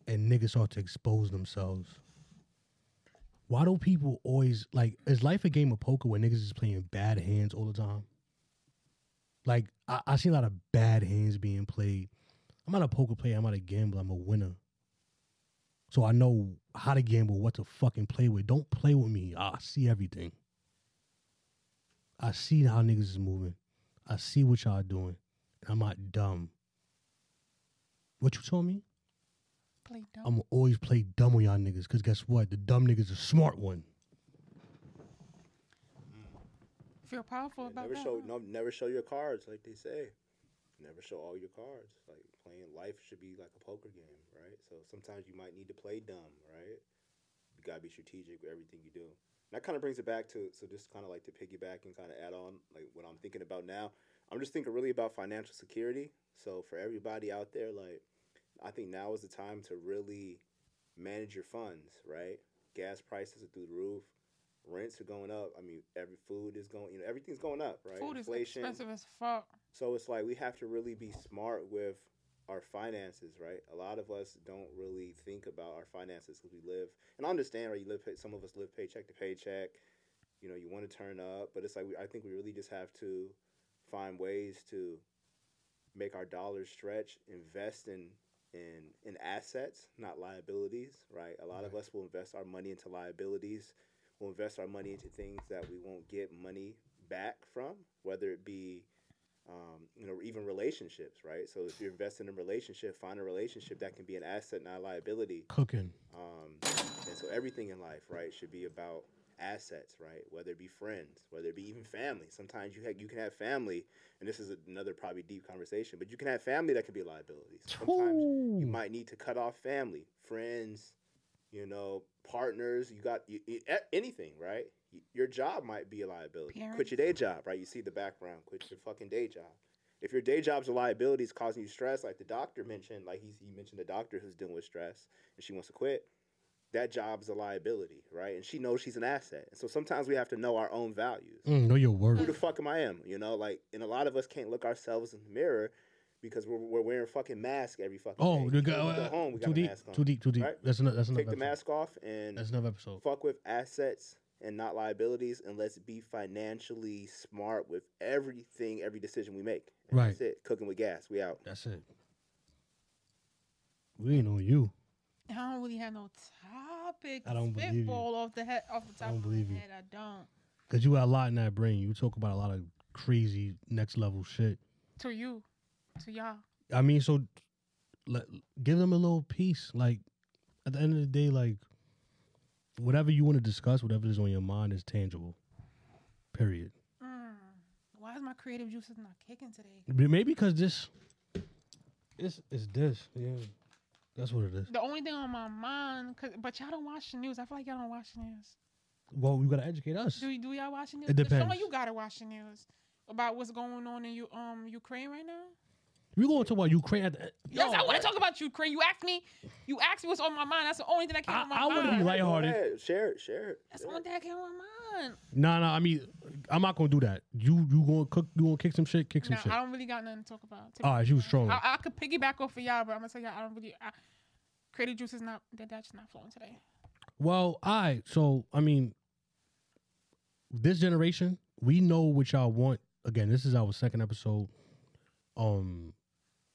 and niggas start to expose themselves. Why do people always like? Is life a game of poker where niggas is playing bad hands all the time? Like I, I see a lot of bad hands being played. I'm not a poker player. I'm not a gambler. I'm a winner. So I know how to gamble, what to fucking play with. Don't play with me. I see everything. I see how niggas is moving. I see what y'all doing. And I'm not dumb. What you told me? Play dumb. I'm always play dumb with y'all niggas. Cause guess what? The dumb niggas a smart one. Feel powerful about Never that. show huh? no, never show your cards like they say. Never show all your cards. Like playing life should be like a poker game, right? So sometimes you might need to play dumb, right? You gotta be strategic with everything you do. And that kind of brings it back to so just kind of like to piggyback and kind of add on like what I'm thinking about now. I'm just thinking really about financial security. So for everybody out there, like I think now is the time to really manage your funds, right? Gas prices are through the roof. Rents are going up. I mean, every food is going. You know, everything's going up, right? Food is expensive as fuck. So it's like we have to really be smart with our finances, right? A lot of us don't really think about our finances because we live, and I understand, right? You live, pay- some of us live paycheck to paycheck. You know, you want to turn up, but it's like we, I think we really just have to find ways to make our dollars stretch, invest in in in assets, not liabilities, right? A lot of us will invest our money into liabilities. We'll invest our money into things that we won't get money back from, whether it be um, you know, even relationships, right? So if you're investing in a relationship, find a relationship that can be an asset, not a liability. Cooking. Um, and so everything in life, right, should be about assets, right? Whether it be friends, whether it be even family. Sometimes you ha- you can have family, and this is another probably deep conversation, but you can have family that can be liabilities. Sometimes you might need to cut off family, friends, you know, partners. You got you, you- anything, right? Your job might be a liability. Quit your day job, right? You see the background. Quit your fucking day job. If your day job's a liability, is causing you stress, like the doctor mentioned, like he's, he mentioned the doctor who's dealing with stress and she wants to quit, that job's a liability, right? And she knows she's an asset. And so sometimes we have to know our own values Mm, know your worth. who the fuck am I am? You know, like, and a lot of us can't look ourselves in the mirror because we're, we're wearing fucking masks every fucking Oh, day. the Even guy. when we go uh, home, we too got a deep. mask on. Too deep. Too deep. right? That's another. That's another. Take the mask off and That's another episode. fuck with assets and not liabilities, and let's be financially smart with everything, every decision we make. And Right. That's it. Cooking with gas. We out. That's it. We ain't on you. I don't really have no topic. I don't believe you. Off the head, off the top I don't of believe my you. head. I don't. Cause you got a lot in that brain. You talk about a lot of crazy next level shit. To you, to y'all. I mean, so let, give them a little piece. Like at the end of the day, like whatever you want to discuss, whatever is on your mind is tangible. Period. Mm. Why is my creative juices not kicking today? Maybe because this, it's it's this. Yeah, that's what it is. The only thing on my mind, cause, but y'all don't watch the news. I feel like y'all don't watch the news. Well, you gotta educate us. Do, do y'all watch the news? It depends. Some of you gotta watch the news about what's going on in you, um Ukraine right now. We gonna talk about Ukraine at the. Yes, I want to talk about Ukraine. You asked me. You asked me what's on my mind. That's the only thing that came I- on my mind. I wanna be lighthearted. Go Share it. Share it. That's the only it. thing that came on my mind. Nah, nah. I mean, I'm not gonna do that. You you gonna cook? You gonna kick some shit? Kick some No, shit. I don't really got nothing to talk about. to All be right, she was honest. trolling. I, I could piggyback off of y'all, but I'm gonna tell y'all I don't really. I, creative juice is not that that's not flowing today. Well, all right. So, I mean, this generation, we know what y'all want. Again, this is our second episode. Um,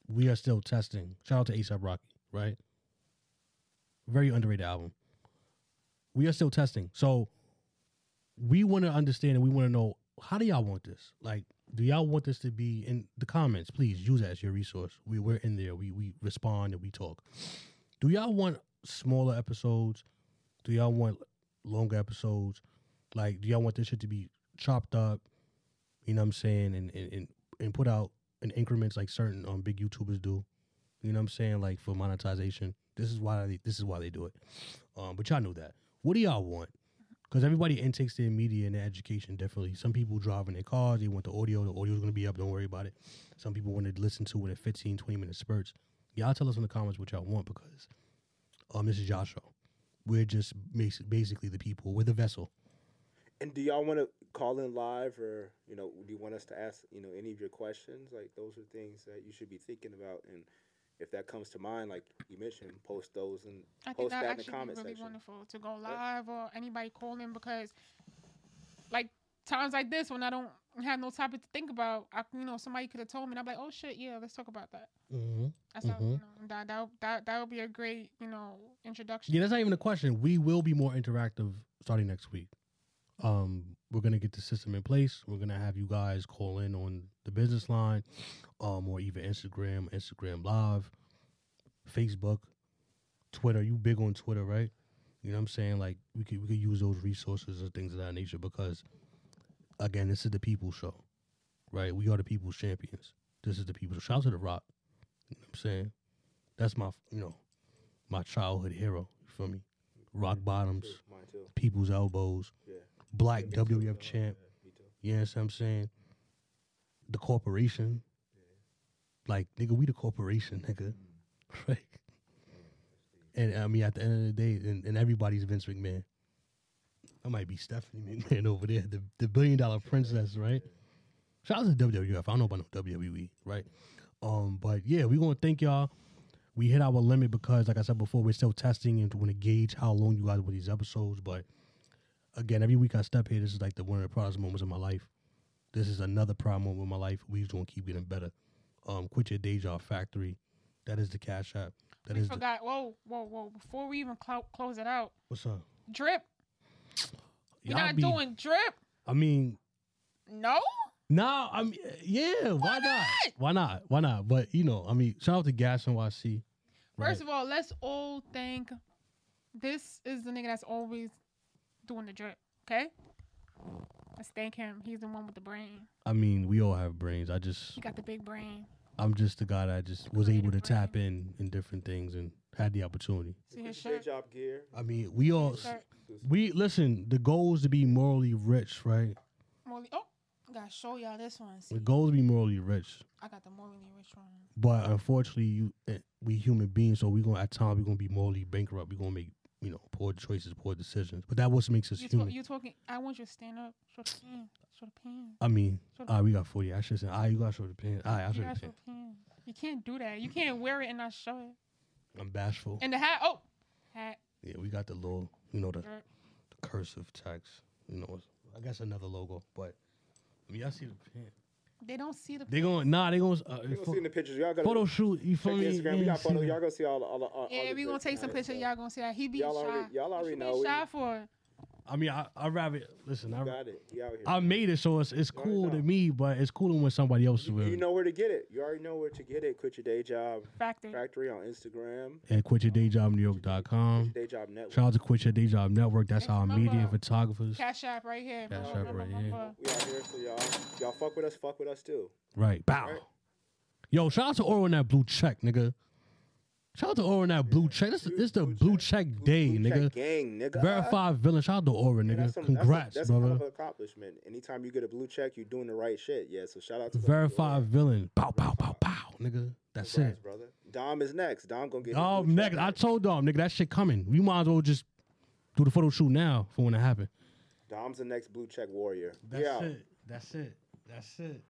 we are still testing. Shout out to ASAP Rocky, right? Very underrated album. We are still testing. So, we want to understand and we want to know how do y'all want this? Like, do y'all want this to be in the comments? Please use that as your resource. We we're in there. We we respond and we talk. Do y'all want smaller episodes? Do y'all want longer episodes? Like, do y'all want this shit to be chopped up? You know what I'm saying? And and, and, and put out in increments like certain um big YouTubers do. You know what I'm saying? Like for monetization. This is why they this is why they do it. Um, but y'all know that. What do y'all want? Because everybody intakes their media and their education differently. Some people drive in their cars, they want the audio, the audio's gonna be up, don't worry about it. Some people want to listen to it in 15, 20 minute spurts. Y'all tell us in the comments what y'all want because um this is y'all show. We're just basically the people. We're the vessel. And do y'all want to call in live, or you know, do you want us to ask you know any of your questions? Like those are things that you should be thinking about, and if that comes to mind, like you mentioned, post those and I think post that that in the actually be comment really section. wonderful to go live or anybody calling because, like times like this when I don't have no topic to think about, I, you know, somebody could have told me, and I'm like, oh shit, yeah, let's talk about that. Mm-hmm. That's how, Mhm. you know, that that that that would be a great, you know, introduction. Yeah, that's not even a question. We will be more interactive starting next week. Um, we're gonna get the system in place. We're gonna have you guys call in on the business line, um, or even Instagram, Instagram Live, Facebook, Twitter. You big on Twitter, right? You know what I'm saying? Like we could we could use those resources and things of that nature because, again, this is the people show, right? We are the people's champions. This is the people. Shout out to the Rock. You know what I'm saying? That's my you know my childhood hero. You feel me? Rock bottoms, people's elbows, Yeah. Black too. WWF champ. Too. You know what I'm saying? The corporation. Like, nigga, we the corporation, nigga. Right? And I mean, at the end of the day, and, and everybody's Vince McMahon. I might be Stephanie McMahon over there, the, the billion dollar princess, right? Shout out to WWF. I don't know about no WWE, right? Um, but yeah, we're gonna thank y'all. We hit our limit because, like I said before, we're still testing and want to gauge how long you guys with these episodes. But again, every week I step here, this is like the one of the proudest moments of my life. This is another proud moment of my life. We just gonna keep getting better. Um, quit your day job factory. That is the cash app. That we is the, forgot. Whoa, whoa, whoa! Before we even clo- close it out, what's up. drip. We're not be- doing drip. I mean, No. no, I mean, yeah. Why, not? not? Why not? Why not? But you know, I mean, shout out to Gas NYC. First of all, let's all thank. This is the nigga that's always doing the drip. Okay. Let's thank him. He's the one with the brain. I mean, we all have brains. I just, He got the big brain. I'm just the guy that just was able to brain. tap in in different things and had the opportunity. See his Day shirt. job gear. I mean, we all, shirt. we listen. The goal is to be morally rich, right? Morally- oh, gotta show y'all this one. See, The goal is to be morally rich. I got the morally rich one. But unfortunately, you eh, we human beings, so we gonna at times we gonna be morally bankrupt. We gonna make you know poor choices, poor decisions. But that what makes us You, human. talk, you talking? I want you to stand up. Show the pen. Show the pen. I mean, Show the ah, we got forty. I should say, ah, you gotta show the pen. Ah, I You show gotta the show pen. the pen. You can't do that. You can't wear it and not show it. I'm bashful. And the hat. Oh, hat. Yeah, we got the little, you know, the, the cursive text. You know, I guess another logo. But I mean, I see the pen. They don't see the. They going nah. They going uh, You gonna pho- see in the pictures. Y'all got photo shoot. You check feel me? Instagram. We Yeah, got see photos. the- Y'all gonna see all. all, all all Yeah, the we gonna take some pictures. Y'all gonna see that he be Y'all shy. already- y'all already you know being we- shy for. I mean, I I rather listen. You I got it. You out here. I made it, so it's it's You cool to me, but it's cool when somebody else you, will. you know where to get it. You already know where to get it. Quit your day job Factory. factory on Instagram. at quityourdayjobnewyork.com. Day job new network. Shout out to Quit Your Day Job Network. That's Hey, our remember- media photographers. Cash app right here. Cash. App right here. We out here, so y'all y'all fuck with us. Fuck with us too. Right. Bow. Right. Yo, shout out to Oro on that blue check, nigga. Shout out to and that blue check. This, this the blue check day, Blue nigga. check gang, nigga. Verified villain. Shout out to Aura, Yeah, nigga. that's some- Congrats, that's, a, that's brother. kind of an accomplishment. Anytime you get a blue check, you're doing the right shit. Yeah, so shout out to the- Verified villain. Pow, pow, pow, pow, nigga. That's Congrats, it. brother. Dom is next. Dom gonna get. Oh, check I told Dom, nigga, that shit coming. You might as well just do the photo shoot now for when it happen. Dom's the next blue check warrior. That's yeah. it. That's it. That's it.